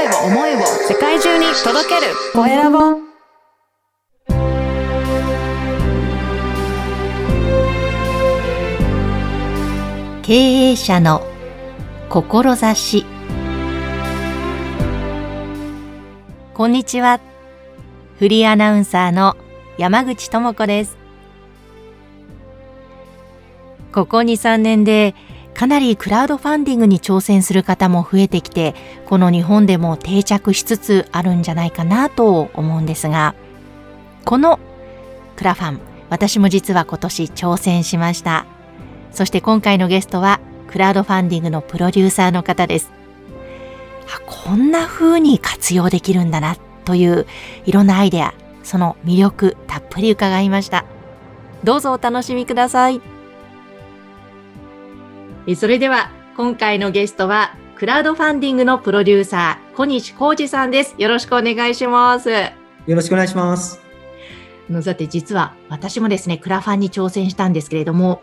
声を思いを世界中に届ける。コエラボ。経営者の志。こんにちは。フリーアナウンサーの山口智子です。ここ2、3年でかなりクラウドファンディングに挑戦する方も増えてきて、この日本でも定着しつつあるんじゃないかなと思うんですが、このクラファン、私も実は今年挑戦しました。そして今回のゲストは、クラウドファンディングのプロデューサーの方です。あこんな風に活用できるんだなといういろんなアイデア、その魅力たっぷり伺いました。どうぞお楽しみください。それでは今回のゲストはクラウドファンディングのプロデューサー小西浩二さんです。よろしくお願いします。よろしくお願いします。のさて実は私もですね、クラファンに挑戦したんですけれども、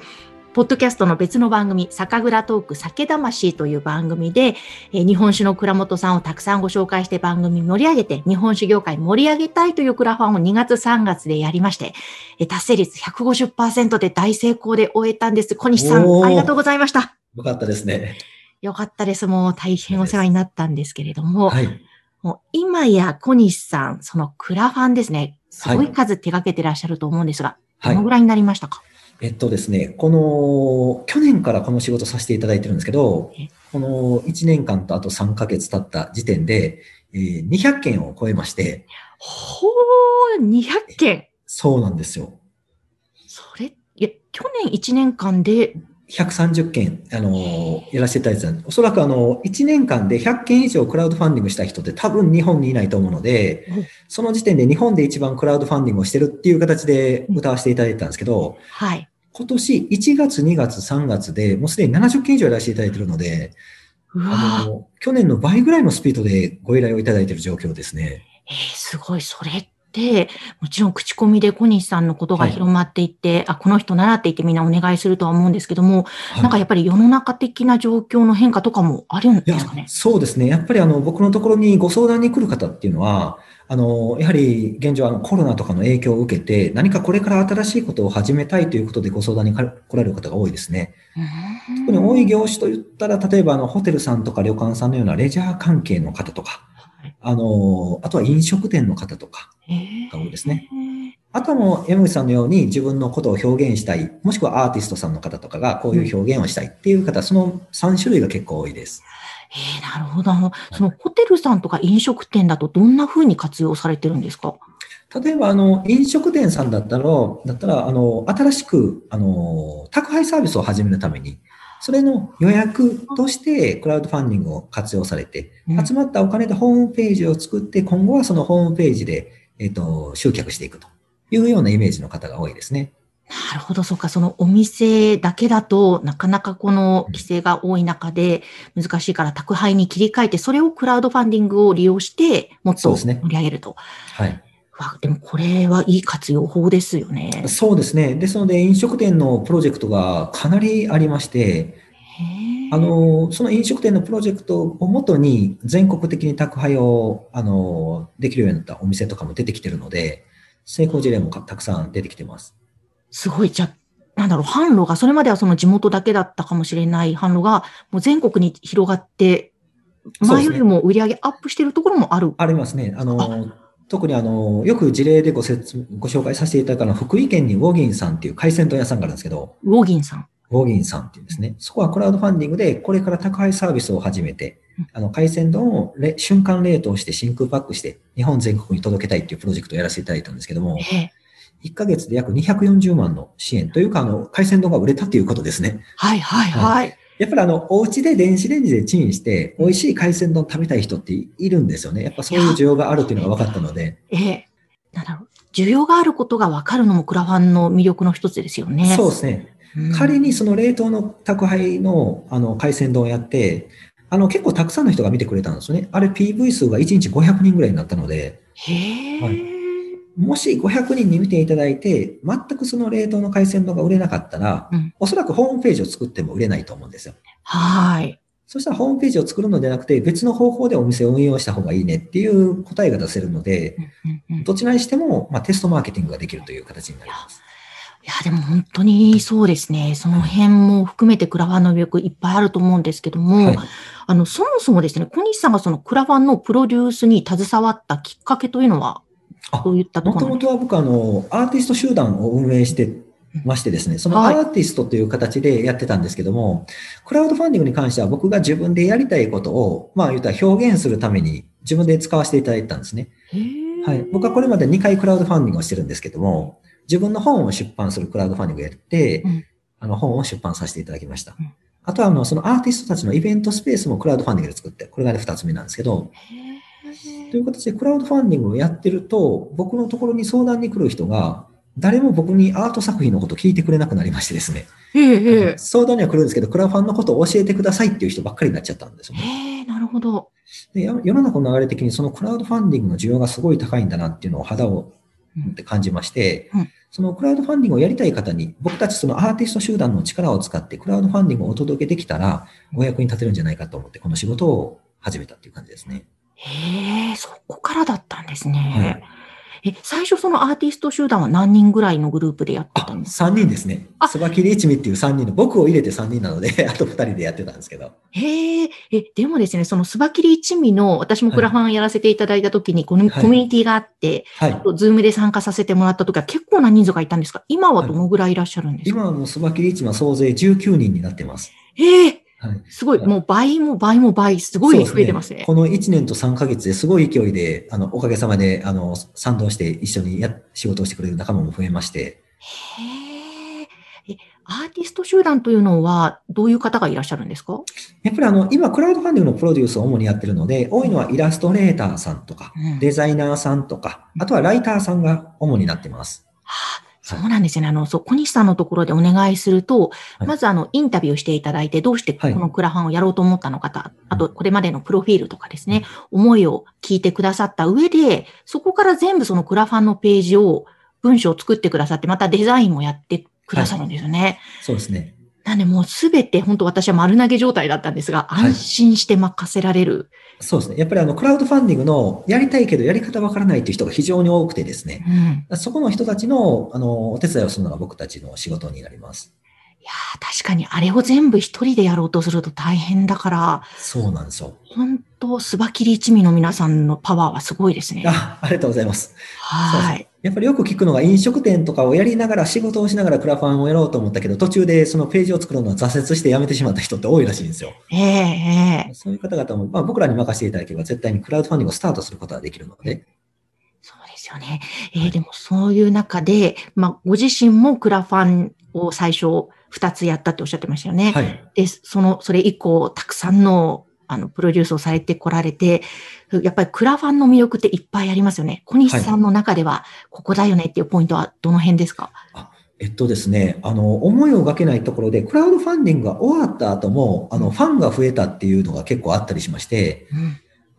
ポッドキャストの別の番組、酒蔵トーク酒魂という番組で、え日本酒の倉本さんをたくさんご紹介して番組盛り上げて、日本酒業界盛り上げたいというクラファンを2月3月でやりまして、え達成率150%で大成功で終えたんです。小西さん、ありがとうございました。よかったですね。よかったです。もう大変お世話になったんですけれども、はい、もう今や小西さん、そのクラファンですね、すごい数手掛けてらっしゃると思うんですが、はい、どのぐらいになりましたか、えっとですね、この、去年からこの仕事させていただいてるんですけど、この1年間とあと3ヶ月経った時点で、えー、200件を超えまして。ほー、200件そうなんですよ。それ、いや、去年1年間で130件、あの、やらせていただいてたおそらくあの、1年間で100件以上クラウドファンディングした人って多分日本にいないと思うので、その時点で日本で一番クラウドファンディングをしてるっていう形で歌わせていただいてたんですけど、はい。今年1月、2月、3月でもうすでに70件以上やらせていただいているので、あの、去年の倍ぐらいのスピードでご依頼をいただいている状況ですね。えー、すごい。それ、もちろん口コミで小西さんのことが広まっていって、はい、あ、この人習っていてみんなお願いするとは思うんですけども、はい、なんかやっぱり世の中的な状況の変化とかもあるんですかね？そうですね。やっぱりあの、僕のところにご相談に来る方っていうのは、あの、やはり現状あのコロナとかの影響を受けて、何かこれから新しいことを始めたいということでご相談に来られる方が多いですね。特に多い業種といったら、例えばあの、ホテルさんとか旅館さんのようなレジャー関係の方とか、あの、あとは飲食店の方とかが多いですね。あとはもう山口さんのように自分のことを表現したい、もしくはアーティストさんの方とかがこういう表現をしたいっていう方、その3種類が結構多いです。えー、なるほど。そのホテルさんとか飲食店だとどんな風に活用されてるんですか？例えば、あの、飲食店さんだったら、だったら、あの、新しく、あの、宅配サービスを始めるために、それの予約としてクラウドファンディングを活用されて、集まったお金でホームページを作って、今後はそのホームページで、えっ、と、集客していくというようなイメージの方が多いですね。なるほど、そうか、そのお店だけだとなかなかこの規制が多い中で難しいから宅配に切り替えて、それをクラウドファンディングを利用してもっと盛り上げると。はい。わ、でもこれはいい活用法ですよね。そうですね。ですので、飲食店のプロジェクトがかなりありまして、あの、その飲食店のプロジェクトをもとに全国的に宅配を、あの、できるようになったお店とかも出てきてるので、成功事例もたくさん出てきてます。すごい。じゃなんだろう、販路が、それまではその地元だけだったかもしれない販路が、もう全国に広がって、前よりも売り上げアップしてるところもある、ありますね。あの、特にあの、よく事例でご説、ご紹介させていただいたのは、福井県にウォギンさんっていう海鮮丼屋さんがあるんですけど。ウォギンさん。ウォギンさんっていうんですね。そこはクラウドファンディングで、これから宅配サービスを始めて、あの、海鮮丼を瞬間冷凍して真空パックして、日本全国に届けたいっていうプロジェクトをやらせていただいたんですけども、1ヶ月で約240万の支援というか、あの、海鮮丼が売れたということですね。はいはいはい。やっぱりあの、お家で電子レンジでチンして、美味しい海鮮丼食べたい人っているんですよね。やっぱそういう需要があるっていうのが分かったので。ええ。なんだろう。需要があることが分かるのもクラファンの魅力の一つですよね。そうですね。仮にその冷凍の宅配のあの海鮮丼をやって、あの結構たくさんの人が見てくれたんですよね。あれ PV 数が1日500人ぐらいになったので。へはい、もし500人に見ていただいて、全くその冷凍の海鮮丼が売れなかったら、うん、おそらくホームページを作っても売れないと思うんですよ。はい。そしたらホームページを作るのではなくて、別の方法でお店を運用した方がいいねっていう答えが出せるので、どちらにしても、まあ、テストマーケティングができるという形になります。いや、でも本当にそうですね。その辺も含めてクラファンの魅力いっぱいあると思うんですけども、はいあの、そもそもですね、小西さんがそのクラファンのプロデュースに携わったきっかけというのは、あどういったともところなんですかもとは僕、あの、アーティスト集団を運営してましてですね、そのはいアーティストという形でやってたんですけども、クラウドファンディングに関しては僕が自分でやりたいことを、まあ言ったら表現するために自分で使わせていただいたんですね。はい。僕はこれまで2回クラウドファンディングをしてるんですけども、自分の本を出版するクラウドファンディングをやって、うんあの本を出版させていただきました。うんあとはあの、そのアーティストたちのイベントスペースもクラウドファンディングで作って、これが2つ目なんですけど、という形でクラウドファンディングをやってると、僕のところに相談に来る人が、誰も僕にアート作品のことを聞いてくれなくなりましてですね。へーへー相談には来るんですけど、クラファンのことを教えてくださいっていう人ばっかりになっちゃったんですよね。へーなるほど。でや世の中の流れ的にそのクラウドファンディングの需要がすごい高いんだなっていうのを肌を持って感じまして、うんそのクラウドファンディングをやりたい方に、僕たちそのアーティスト集団の力を使ってクラウドファンディングをお届けできたら、お役に立てるんじゃないかと思って、この仕事を始めたっていう感じですね。へえ、そこからだったんですはねい。え、最初そのアーティスト集団は何人ぐらいのグループでやってあ、たんですか？3人ですねあ。スバキリ一味っていう3人の、僕を入れて3人なので、あと2人でやってたんですけど。へえ、え、でもですね、そのスバキリ一味の、私もクラファンやらせていただいたときに、このはいコミュニティがあって、はい。 Zoom で参加させてもらったときは結構な人数がいたんですが、今はどのぐらいいらっしゃるんですか、今はもうスバキリ一味は総勢19人になってます。ええはい。すごい、もう倍も倍も倍、すごい増えてますね。この1年と3ヶ月ですごい勢いで、あの、おかげさまで、あの、賛同して一緒にや仕事をしてくれる仲間も増えまして、へえ。え、アーティスト集団というのは、どういう方がいらっしゃるんですか？やっぱりあの、今、クラウドファンディングのプロデュースを主にやってるので、多いのはイラストレーターさんとか、うんデザイナーさんとか、あとはライターさんが主になってます。はあそうなんですよね。あの、そう、小西さんのところでお願いすると、はいまずあの、インタビューしていただいて、どうしてこはいのクラファンをやろうと思ったのかと、あと、これまでのプロフィールとかですね、思いを聞いてくださった上で、そこから全部そのクラファンのページを、文章を作ってくださって、またデザインもやってくださるんですよね。そうですね。なんでもうすべて本当私は丸投げ状態だったんですが、はい安心して任せられる。そうですね。やっぱりあの、クラウドファンディングのやりたいけどやり方わからないという人が非常に多くてですね。うん。そこの人たちの、あの、お手伝いをするのが僕たちの仕事になります。いやー確かにあれを全部一人でやろうとすると大変だから、そうなんですよ。本当、スバキリ一味の皆さんのパワーはすごいですね。あ、ありがとうございます。はい。やっぱりよく聞くのが飲食店とかをやりながら仕事をしながらクラファンをやろうと思ったけど、途中でそのページを作るのを挫折してやめてしまった人って多いらしいんですよ。ええええそういう方々も、まあ、僕らに任せていただければ絶対にクラウドファンディングをスタートすることができるので、そうですよね。えーでもそういう中で、まあ、ご自身もクラファンを最初二つやったっておっしゃってましたよね。はい。で、その、それ以降、たくさんの、あの、プロデュースをされてこられて、やっぱりクラファンの魅力っていっぱいありますよね。小西さんの中では、ここだよねっていうポイントはどの辺ですか？えっとですね、あの、思いをがけないところで、クラウドファンディングが終わった後も、あの、ファンが増えたっていうのが結構あったりしまして、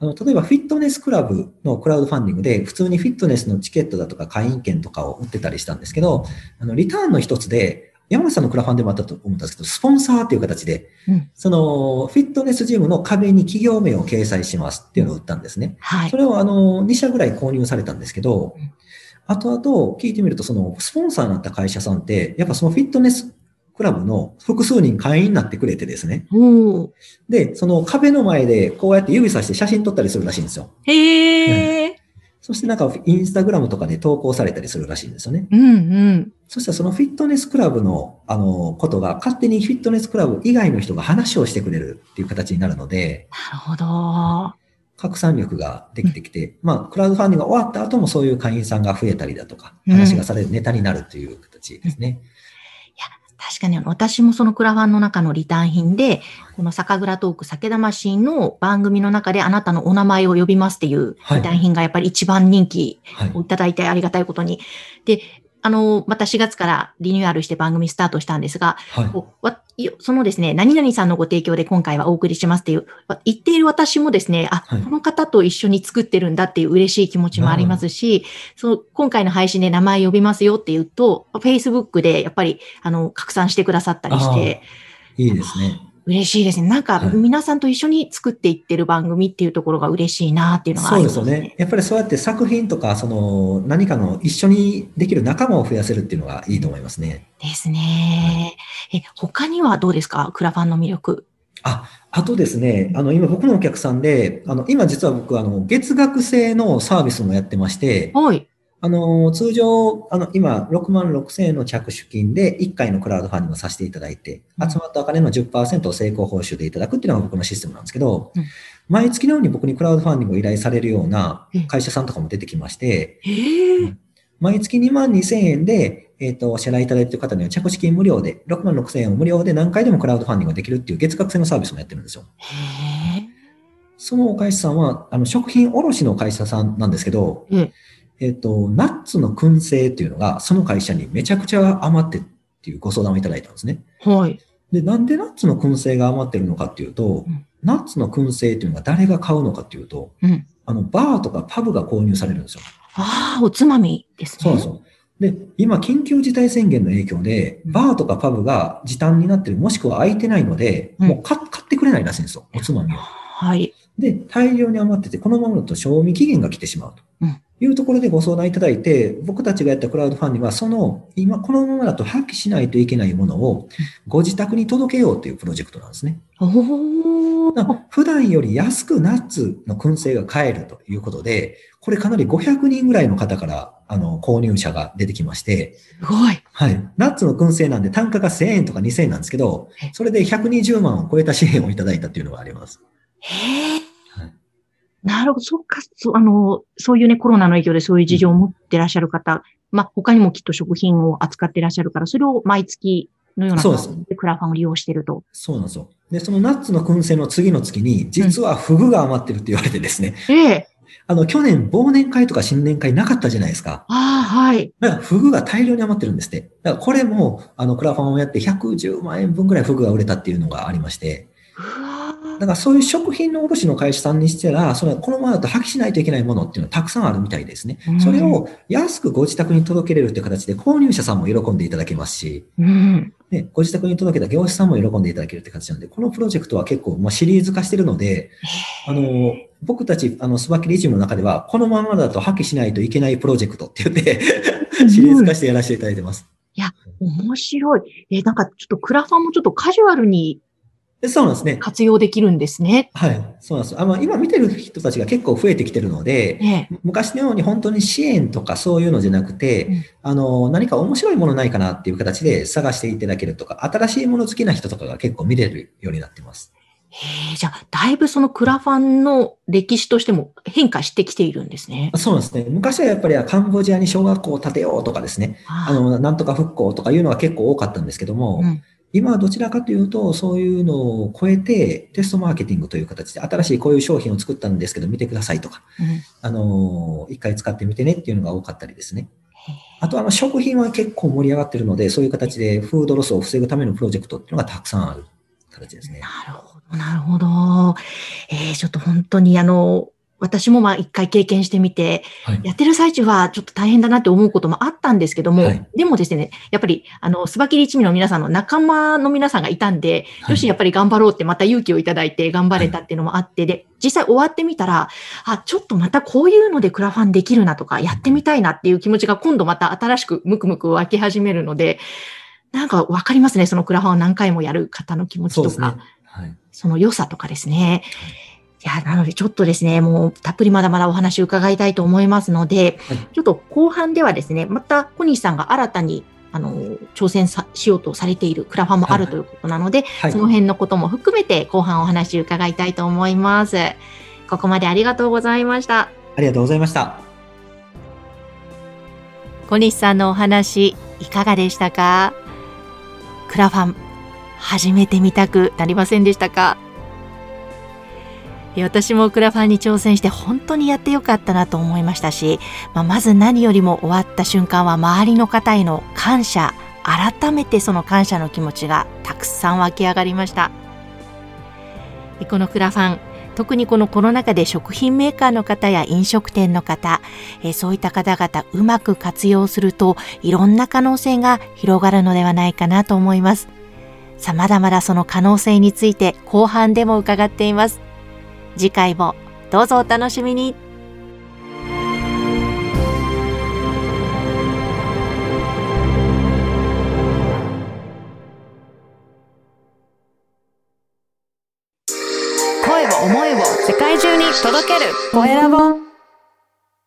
うん。あの、例えばフィットネスクラブのクラウドファンディングで、普通にフィットネスのチケットだとか会員券とかを売ってたりしたんですけど、あの、リターンの一つで、山口さんのクラファンでもあったと思ったんですけど、スポンサーっていう形で、うんその、フィットネスジムの壁に企業名を掲載しますっていうのを売ったんですね。はいそ。れをあの、2社ぐらい購入されたんですけどうん、後々聞いてみると、その、スポンサーになった会社さんって、やっぱそのフィットネスクラブの複数人会員になってくれてですね。おーで、その壁の前でこうやって指さして写真撮ったりするらしいんですよ。へえ。そしてなんかインスタグラムとかで投稿されたりするらしいんですよね。うんうん。そしたらそのフィットネスクラブの、あの、ことが勝手にフィットネスクラブ以外の人が話をしてくれるっていう形になるので、なるほど。拡散力ができてきて、まあ、クラウドファンディングが終わった後もそういう会員さんが増えたりだとか、うん話がされるネタになるという形ですね。確かに私もそのクラファンの中のリターン品で、この酒蔵トーク酒魂の番組の中であなたのお名前を呼びますっていうはいリターン品がやっぱり一番人気はいを。いただいてありがたいことに。で、あの、また4月からリニューアルして番組スタートしたんですが、はい。そのですね、何々さんのご提供で今回はお送りしますっていう、わ言っている私もですね、あ、はいこの方と一緒に作ってるんだっていう嬉しい気持ちもありますし、その今回の配信で名前呼びますよって言うと、Facebook でやっぱりあの拡散してくださったりして、いいですね。嬉しいですね。なんか、はい皆さんと一緒に作っていってる番組っていうところが嬉しいなっていうのがあそうりますですよね。やっぱりそうやって作品とか、その何かの一緒にできる仲間を増やせるっていうのがいいと思いますね。ですね。え、他にはどうですか？クラファンの魅力。あ、あとですね、あの、今僕のお客さんで、あの、今実は僕、あの、月額制のサービスもやってまして、はい。あの、通常、あの、今、6万6千円の着手金で1回のクラウドファンディングをさせていただいて、うん。集まったお金の10%を成功報酬でいただくっていうのが僕のシステムなんですけどうん、毎月のように僕にクラウドファンディングを依頼されるようなうん会社さんとかも出てきまして。毎月2万2千円で、えっ、と、お支払いいただいている方には着手金無料で、6万6千円を無料で何回でもクラウドファンディングができるっていう月額制のサービスもやってるんですよ。そのお会社さんは、あの、食品卸の会社さんなんですけど、ええっ、と、ナッツの燻製っていうのが、その会社にめちゃくちゃ余ってっていうご相談をいただいたんですね。はい。で、なんでナッツの燻製が余ってるのかっていうと、うんナッツの燻製っていうのが誰が買うのかっていうと、うん。あの、バーとかパブが購入されるんですよ。ああ、おつまみですね。そうなんで今、緊急事態宣言の影響で、うんバーとかパブが時短になってる、もしくは空いてないので、うんもう買買ってくれないらしいんですよ、おつまみを。はい。で、大量に余ってて、このままだと賞味期限が来てしまうと。うんいうところでご相談いただいて、僕たちがやったクラウドファンディングは、その、今、このままだと破棄しないといけないものを、ご自宅に届けようというプロジェクトなんですね。普段より安くナッツの燻製が買えるということで、これかなり500人ぐらいの方から、あの、購入者が出てきまして、すごい。はい。ナッツの燻製なんで単価が1000円とか2000円なんですけどえ、それで120万を超えた支援をいただいたっていうのがあります。へえ。はいなるほど。そっか、そう、あの、そういうね、コロナの影響でそういう事情を持ってらっしゃる方、まあ、他にもきっと食品を扱ってらっしゃるから、それを毎月のような形でクラファンを利用していると。そうなんですよ。で、そのナッツの燻製の次の月に、実はフグが余ってるって言われてですね、ええ。あの、去年忘年会とか新年会なかったじゃないですか。ああ、はい。だからフグが大量に余ってるんですって。だからこれも、あの、クラファンをやって110万円分ぐらいフグが売れたっていうのがありまして、うわだからそういう食品の卸の会社さんにしたら、そのこのままだと破棄しないといけないものっていうのはたくさんあるみたいですねうん。それを安くご自宅に届けれるって形で購入者さんも喜んでいただけますし、うん。ね、ご自宅に届けた業者さんも喜んでいただけるって形なんで、このプロジェクトは結構まあシリーズ化してるので、あの、僕たち、あの、スバキリチームの中では、このままだと破棄しないといけないプロジェクトって言って、シリーズ化してやらせていただいてます。面白い。え、なんかちょっとクラファンもちょっとカジュアルにでそうなんですね。活用できるんですね。はい。そうなんです。あの、今見てる人たちが結構増えてきてるので、ええ。昔のように本当に支援とかそういうのじゃなくて、うんあの、何か面白いものないかなっていう形で探していただけるとか、新しいもの好きな人とかが結構見れるようになってます。へえ、じゃあ、だいぶそのクラファンの歴史としても変化してきているんですね。そうですね。昔はやっぱりカンボジアに小学校を建てようとかですね、あの、なんとか復興とかいうのが結構多かったんですけども、うん今はどちらかというと、そういうのを超えて、テストマーケティングという形で、新しいこういう商品を作ったんですけど、見てくださいとか、うんあの、一回使ってみてねっていうのが多かったりですね。あと、あの、食品は結構盛り上がってるので、そういう形でフードロスを防ぐためのプロジェクトっていうのがたくさんある形ですね。なるほど、なるほど。えー、ちょっと本当にあの、私もまあ一回経験してみて、はい。やってる最中はちょっと大変だなって思うこともあったんですけども、はいでもですね、やっぱり、あの、スバキリ一味の皆さんの仲間の皆さんがいたんで、はいよし、やっぱり頑張ろうってまた勇気をいただいて頑張れたっていうのもあって、で、実際終わってみたら、あ、ちょっとまたこういうのでクラファンできるなとか、やってみたいなっていう気持ちが今度また新しくムクムク湧き始めるので、なんかわかりますね、そのクラファンを何回もやる方の気持ちとか。そね。の良さとかですね。いや、なのでちょっとですね、もうたっぷりまだまだお話伺いたいと思いますので、はいちょっと後半ではですね、また小西さんが新たにあの挑戦さしようとされているクラファンもあるはいということなので、はいその辺のことも含めて後半お話伺いたいと思います。ここまでありがとうございました。ありがとうございました。小西さんのお話いかがでしたか？クラファン始めてみたくなりませんでしたか？私もクラファンに挑戦して本当にやってよかったなと思いましたし、まあ、まず何よりも終わった瞬間は周りの方への感謝改めてその感謝の気持ちがたくさん湧き上がりましたこのクラファン特にこのコロナ禍で食品メーカーの方や飲食店の方えそういった方々うまく活用するといろんな可能性が広がるのではないかなと思います。さまだまだその可能性について後半でも伺っています。次回もどうぞお楽しみに。声を思いを世界中に届けるコエラボ